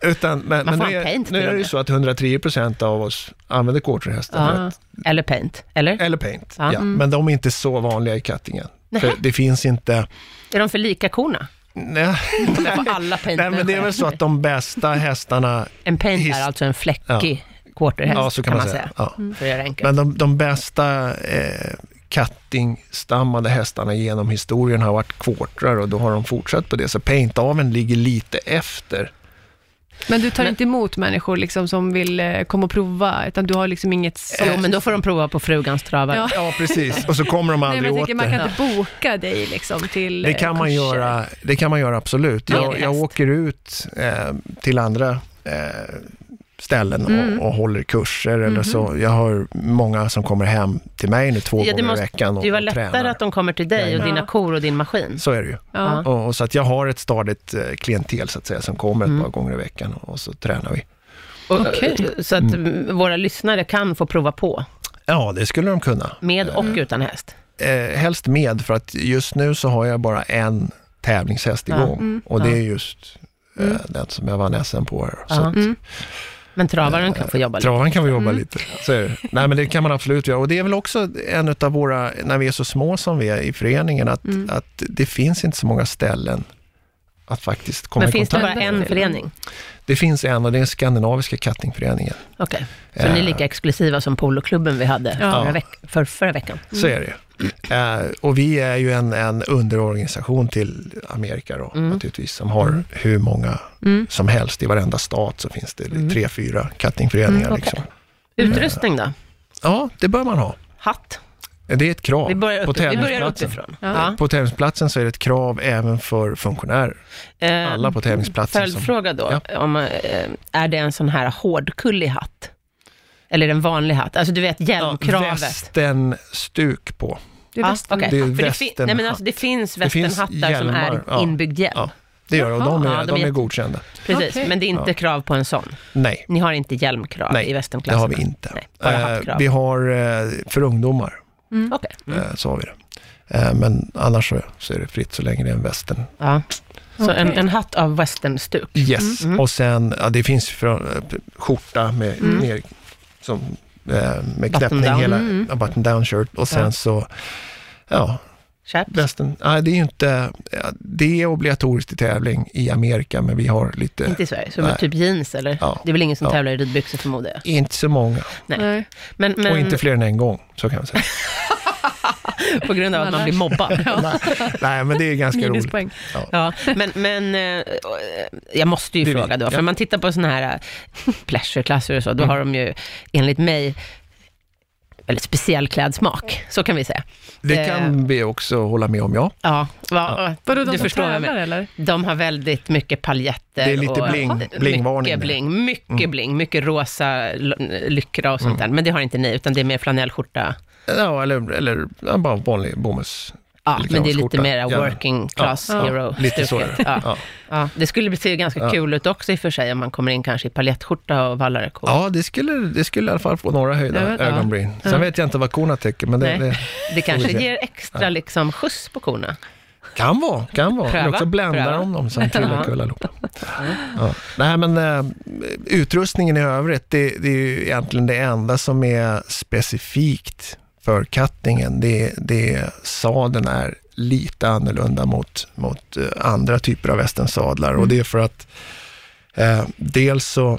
Utan, men men nu, är, nu är det ju så att 110 procent av oss använder quarterhästar. Ja. att- Eller paint, eller? Eller paint, Ja. ja. Men de är inte så vanliga i kattingen. För det finns inte... Är de för lika korna? Nej, paint nej, men det är väl så att de bästa hästarna... En paint är alltså en fläckig quarterhäst, Ja, så kan man säga. Ja. För att göra enkelt. Men de, de bästa eh, kattingstammade hästarna genom historien har varit quartrar och då har de fortsatt på det. Så paintaveln ligger lite efter. men du tar Men- inte emot människor liksom som vill eh, komma och prova, utan du har liksom inget... Jo, men då får de prova på frugans travar. Ja. Ja, precis. Och så kommer de Nej, aldrig men jag åt tänker, man kan inte boka dig liksom till Det eh, kan man kurser. göra, det kan man göra absolut. Jag, jag åker ut eh, till andra eh, ställen Mm. och, och håller kurser eller så. Jag har många som kommer hem till mig nu två Ja, gånger måste i veckan och, Det var och lättare tränar. att de kommer till dig och Jajamän. dina kor och din maskin. Så är det ju. Ja. Och, och så att jag har ett stadigt eh, klientel så att säga som kommer ett Mm. par gånger i veckan och, och så tränar vi. Och, Okej. Så att mm, våra lyssnare kan få prova på, Ja, det skulle de kunna. med och utan häst. Eh, helst med för att just nu så har jag bara en tävlingshäst Ja. igång Mm. och det Ja. är just eh, Mm. den som jag vann SM på. här. Så Ja. att, Mm. Men travaren kan få jobba lite. Travan kan vi jobba Mm. lite. Så är det. Nej, men det kan man absolut göra. Och det är väl också en av våra, när vi är så små som vi är i föreningen, att, Mm. att det finns inte så många ställen att faktiskt komma Men i finns det kontakt bara med. en förening? Det finns en och det är Skandinaviska kattingföreningen. Okej, så ni är lika exklusiva som poloklubben vi hade Ja. förra, veck för, förra veckan? Så är det. Eh, och vi är ju en, en underorganisation till Amerika då, Mm. naturligtvis, som har Mm. hur många Mm. som helst. I varenda stat så finns det Mm. tre, fyra kattingföreningar. Mm, okej. liksom. Utrustning då? Ja, det bör man ha. Hatt? Det är ett krav. Vi börjar, på upp, vi börjar tävlingsplatsen. uppifrån. Ja. På tävlingsplatsen så är det ett krav även för funktionärer. Eh, Alla på tävlingsplatsen. som- Följdfråga då, om, eh, är det en sån här hårdkullig hatt? Eller är det en vanlig hatt? Alltså du vet Ja, hjälmkravet. västern-stuk på. Det är Ja, västen. okej. Det är det, västernhatt. nej, men alltså, det finns Det västernhattar som är ja. inbyggd hjälm. Ja, Det gör det och de är, Jaha, de de är är godkända. Precis, Okej. men det är inte Ja. krav på en sån. Nej, Ni har inte hjälmkrav Nej, i det västernklassen? har vi inte. Nej, bara Eh, vi har eh, för ungdomar, Mm. Okej. Mm. eh, så har vi det. Men annars så, så är det fritt så länge det är en västern. Ja. Så en, Okej. en hatt av westernstuk. Yes, Mm. och sen, ja, det finns från, skjorta med, Mm. Som, eh, med knäppning, down. hela, Mm. button down shirt och sen Ja. så, ja, Chaps. västern. Nej, det är ju inte, det är obligatoriskt i tävling i Amerika, men vi har lite, Inte i Sverige, så typ jeans eller? Ja. Det är väl ingen som Ja. tävlar i ridbyxor förmodar jag. inte så många. Nej. Nej. Men, men Och inte fler än en gång, så kan man säga. på grund av att man blir mobbad. Nej, men det är ganska roligt. Minuspoäng. Ja, men, men eh, jag måste ju fråga då, för Ja. man tittar på sådana här eh, pleasureklasser och så, då Mm. har de ju enligt mig väldigt speciell klädsmak, så kan vi säga. Det kan vi också hålla med om, ja. Ja, va, Vadå, de du som förstår tävlar eller? De har väldigt mycket paljetter. Det är lite och, bling- mycket blingvarning där. bling, mycket Mm. bling, mycket rosa lyckra och sånt där. Men det har inte ni, utan det är mer flanellskjorta. Ja, eller, eller ja, bara vanlig bomullsklänning. Ja, men det är lite Ja. working class Ja, hero Lite så. Ja. Ja. Ja, det skulle se ganska Ja. kul ut också i och för sig, om man kommer in kanske i paljettskjorta och vallare ko. Ja, det skulle, det skulle i alla fall få några höjda Ja, ja. ögonbryn. Sen Ja. vet jag inte vad korna tycker, men det, det Det kanske ger extra liksom, skjuts på korna. kan vara. Kan vara. Pröva, Eller också bländar de dem sen till Ja. en kullalopa. Ja. Nej, men äh, utrustningen i övrigt, det, det är ju egentligen det enda som är specifikt för kattingen. Det, det sadeln är lite annorlunda mot, mot eh, andra typer av västernsadlar och det är för att eh, dels så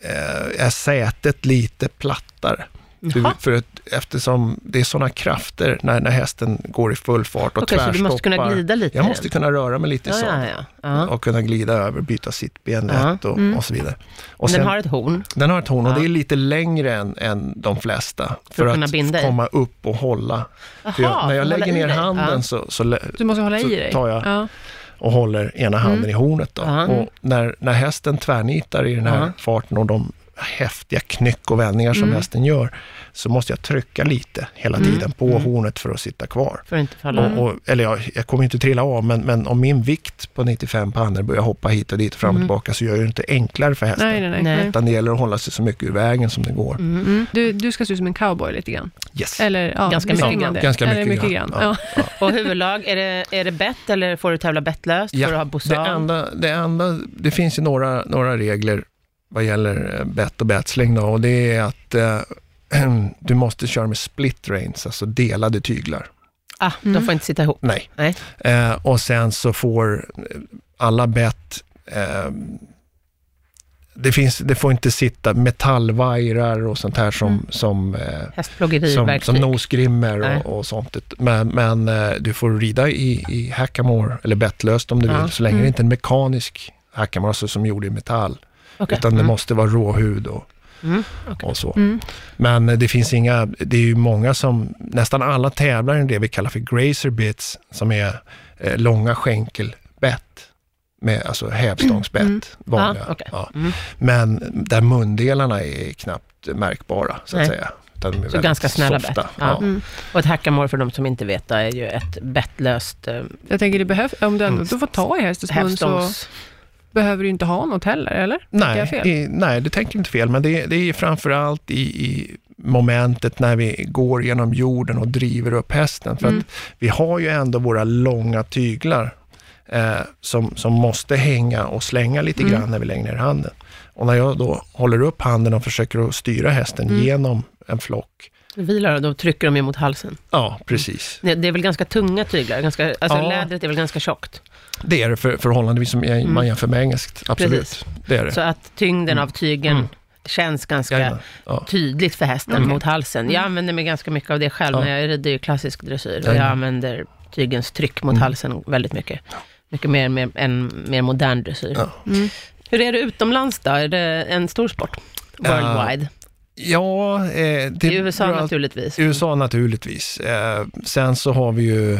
eh, är sätet lite plattare. Du, för att, eftersom det är sådana krafter när, när hästen går i full fart och Okej, så du måste kunna tvärstoppar. glida lite Jag måste den. kunna röra mig lite Ja, sadeln ja, ja. ja. och kunna glida över, byta sittben Ja. lätt och, Mm. och så vidare. Och Den sen, har ett horn. den har ett horn och det är lite längre än, än de flesta. För, att kunna binda i. komma upp och hålla. För jag, när jag för att lägger ner handen så, så, Du måste hålla så i dig. tar jag Ja. och håller ena handen i hornet. Då. Och när, när hästen tvärnitar i den här farten och de häftiga knyck och vändningar som Mm. hästen gör, så måste jag trycka lite hela Mm. tiden på Mm. hornet för att sitta kvar. För att inte falla. Och, och, eller jag, jag kommer inte trilla av, men, men om min vikt på 95 pannor börjar hoppa hit och dit, fram och Mm. tillbaka, så gör det inte enklare för hästen. Nej, nej, nej. Utan det gäller att hålla sig så mycket ur vägen som det går. Mm. Mm. Du, du ska se ut som en cowboy lite grann. Yes. Eller ja, Ganska mycket grann det. Ganska Eller mycket grann. grann. Ja. Och huvudlag, är det, är det bett eller får du tävla bettlöst? Ja, Får du ha Det bossal? enda, det enda, det finns ju några, några regler vad gäller eh, bett och bettslängd då, och det är att eh, du måste köra med split reins, alltså delade tyglar. Ah, de Mm. får inte sitta ihop. Nej. Nej. Eh, och sen så får eh, alla bett eh, det, finns, det får inte sitta metallvajrar och sånt här som, Mm. som, eh, som, som nosgrimmer och, och sånt. Men, men eh, du får rida i, i hackamore, eller bettlöst om du Ja. vill, så länge Mm. det inte är en mekanisk hackamore, alltså som gjord i metall. Okej. Utan det Mm. måste vara råhud och, Mm. okej. och så. Mm. Men eh, det finns inga, det är ju många som, nästan alla tävlar i det vi kallar för grazer bits, som är eh, långa skänkelbett, med alltså hävstångsbett, Mm. vanliga. Ah, okej. ja. Mm. Men där mundelarna är knappt märkbara, så att Nej. säga. Utan de är Så ganska snälla softa. bett. Ja. Ja. Mm. Och ett hackamore för de som inte vet är ju ett bettlöst eh, Jag tänker det behövs, om du ändå Mm. du får ta i hästens mun så. Behöver du inte ha något heller, eller? Nej, i, nej, det tänker inte fel, men det, det är framförallt i, i momentet när vi går genom jorden och driver upp hästen. För Mm. att vi har ju ändå våra långa tyglar eh, som, som måste hänga och slänga lite Mm. grann när vi lägger ner handen. Och när jag då håller upp handen och försöker att styra hästen Mm. genom en flock, Vilar då trycker de ju mot halsen. ja precis. Det det är väl ganska tunga tyglar? Ganska, alltså Ja. lädret är väl ganska tjockt? Det är det för, förhållandevis som jag- man jämför med engelskt, absolut. Mm. Precis. Det är det. Så att tyngden av tygen Mm. känns ganska. Ja. tydligt för hästen Okej. mot halsen. Jag använder mig ganska mycket av det själv, Ja. men jag rider ju klassisk dressyr. Och jag använder tygens tryck mot Mm. halsen väldigt mycket. Mycket mer mer- än mer modern dressyr. Mm. Hur är det utomlands då? Är det en stor sport? Worldwide? Ja, eh, det I USA naturligtvis. USA naturligtvis. Eh, sen så har vi ju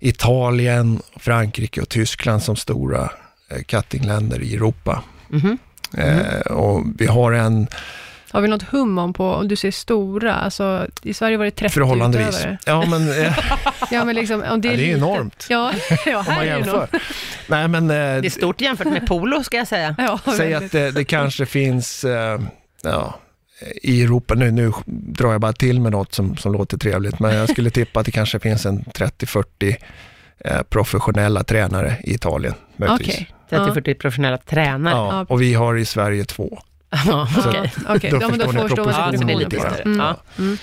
Italien, Frankrike och Tyskland som stora eh, cuttingländer i Europa. Mhm. Eh, och vi har en Har vi något hum om på, om du ser stora, alltså i Sverige var det 30 förhållandevis... utövare. Ja, men eh, Ja, men liksom, om det är, ja, det är enormt Ja, ja om här man är det jämför. enormt. Nej, men eh, Det är stort jämfört med polo, ska jag säga. Ja, säg väldigt. att det, det kanske finns, eh, ja, i Europa, nu, nu drar jag bara till med något som, som låter trevligt, men jag skulle tippa att det kanske finns en 30-40 eh, professionella tränare i Italien. Okej. 30-40 professionella tränare. Ja, och vi har i Sverige två. Ja, Så- okej. Okej, Då ja, men då förstår ni förstår man Ja, det lite blir lite större. Mm. Ja. Mm.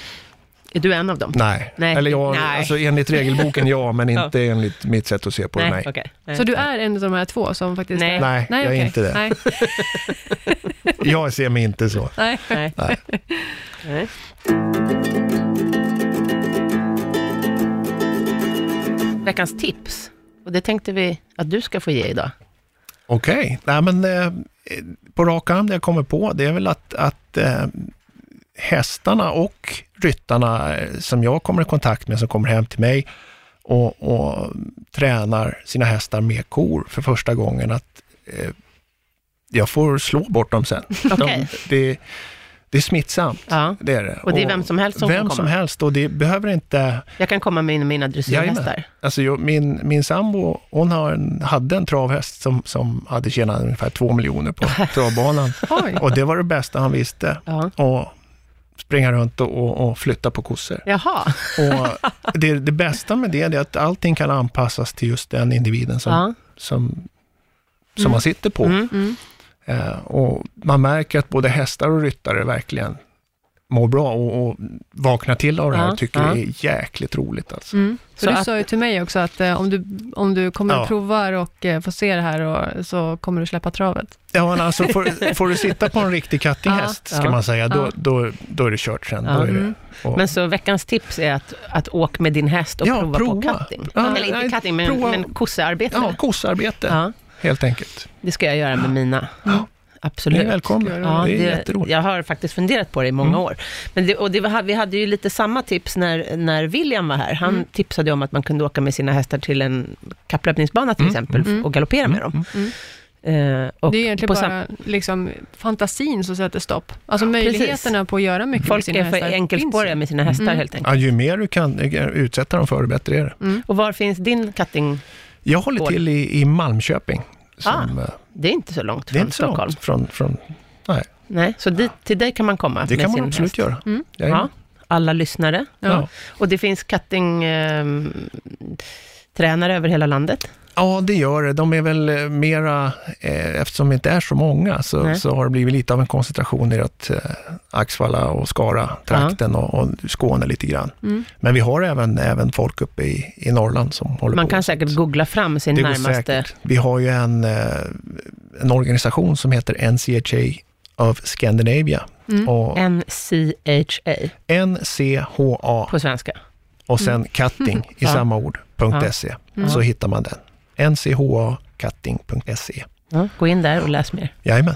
Är du en av dem? Nej. Nej. Eller jag, Nej. Alltså, enligt regelboken ja, men Ja. inte enligt mitt sätt att se på det. Nej, okej. Så du är en av de här två som faktiskt... Nej. är- Nej, jag är okej. inte det. Nej, Jag ser mig inte så. nej. Nej. Nej. Nej. Veckans tips. Och det tänkte vi att du ska få ge idag. Okej, nej men eh, på rak arm det jag kommer på, det är väl att, att eh, hästarna och ryttarna eh, som jag kommer i kontakt med, som kommer hem till mig och, och tränar sina hästar med kor för första gången, att eh, jag får slå bort dem sen. Okej. De, det, Det är smittsamt, Ja. det är det. Och det är vem som helst som Vem kan som komma. helst och det behöver inte... Jag kan komma med mina dressyrhästar. Alltså jag, min, min sambo, hon har en, hade en travhäst som, som hade tjänat ungefär två miljoner på travbanan. Och det var det bästa han visste. Ja. Och springa runt och, och, och flytta på kossor. Jaha. Och det, det bästa med det är att allting kan anpassas till just den individen som, Ja. som, som man sitter på. Mm. Mm. Eh, och man märker att både hästar och ryttare verkligen mår bra och, och vaknar till av det här Ja, tycker ja. det är jäkligt roligt. Alltså. Mm. För Så du att- sa ju till mig också att eh, om, du, om du kommer Ja. och provar och eh, får se det här och, så kommer du släppa travet. Ja, men alltså får, får du sitta på en riktig kattinghäst, Ja, ska ja, man säga, då, ja. då, då är det kört sen. Ja. Då är det, Mm. och, Men så veckans tips är att, att åka med din häst och Ja, prova, prova. på cutting. Ja, Eller inte nej, cutting, men, prova. men kossearbete. ja, kossarbete, Ja, helt enkelt. det ska jag göra med mina. Ja. Ni Absolut. är välkomna. Ja, det är det, jätteroligt. jag har faktiskt funderat på det i många Mm. år. Men det, och det var, vi hade ju lite samma tips när, när William var här. Han Mm. tipsade om att man kunde åka med sina hästar till en kapplöpningsbana till Mm, exempel mm. och galoppera med Mm, dem. Och det är egentligen bara liksom, fantasin som sätter stopp. Alltså Ja, möjligheterna på att göra mycket med Folk sina är för hästar enkelspåriga med sina hästar Mm. helt enkelt. Ja, ju mer du kan utsätta dem för, det bättre är det. ju. Mm. Och var finns din cutting? Jag håller till i, i Malmköping. Som, Ah, eh, Det är inte så långt det är från inte så Stockholm. långt från, från... Nej, Nej, så dit, till dig kan man komma det med kan man sin absolut häst. göra. Mm. Ja, alla lyssnare. Ja. Ja. Och det finns cutting ehm, tränare över hela landet. Ja, det gör det. De är väl eh, mera, eh, eftersom det inte är så många, så, Nej. så har det blivit lite av en koncentration i att eh, Axvalla och Skara-trakten och, och Skåne lite grann. Mm. Men vi har även, även folk uppe i, i Norrland som håller Man på. kan säkert googla fram sin det närmaste... säkert. Vi har ju en, eh, en organisation som heter NCHA of Scandinavia. Mm. Och NCHA NCHA på svenska. och sen cutting i Ja. samma ord, .se. Mm. Så hittar man den. nchacutting.se. Ja, gå in där och läs mer. Jajamän.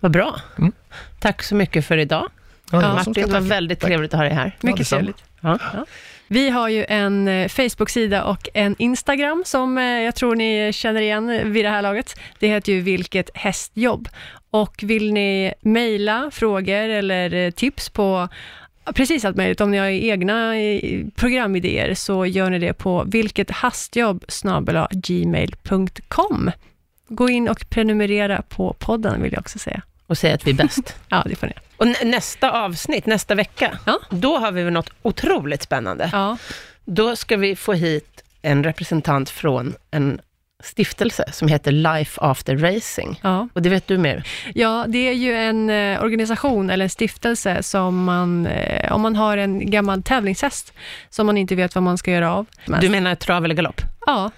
Vad bra. Mm. Tack så mycket för idag. Ja, Ja, Martin, det var väldigt Tack. trevligt att ha dig här. Ja, Mycket detsamma. trevligt. Ja. Vi har ju en eh, Facebook-sida och en Instagram som eh, jag tror ni känner igen vid det här laget. Det heter ju Vilket hästjobb. Och vill ni mejla frågor eller eh, tips på precis allt möjligt, om ni har egna eh, programidéer så gör ni det på vilkethastjobb gmail.com. Gå in och prenumerera på podden vill jag också säga. Och säga att vi är bäst. Ja, det får ni. Och nä- nästa avsnitt, nästa vecka, Ja. då har vi väl något otroligt spännande. Ja, Då ska vi få hit en representant från en stiftelse som heter Life After Racing. ja. Och det vet du mer. Ja, det är ju en eh, organisation eller en stiftelse som man, eh, om man har en gammal tävlingshäst som man inte vet vad man ska göra av. Du menar trav eller galopp? Ja,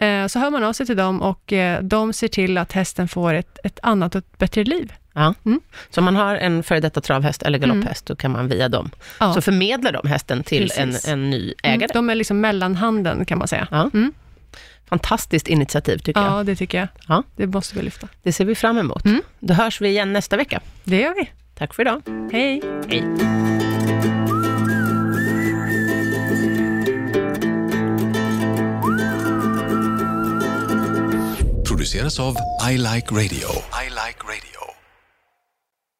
eh, så hör man av sig till dem och de ser till att hästen får ett, ett annat och ett bättre liv. Ja. Mm. Så om man har en före detta travhäst eller galopphäst, då kan man via dem, Ja. så förmedlar de hästen till en, Precis. en ny Mm, ägare. De är liksom mellanhanden kan man säga. Ja. Mm. Fantastiskt initiativ tycker jag. Ja, det tycker jag. Ja. Det måste vi lyfta. Det ser vi fram emot. Mm. Då hörs vi igen nästa vecka. Det gör vi. Tack för idag. Hej! Hej. produceras av I Like Radio. I like radio.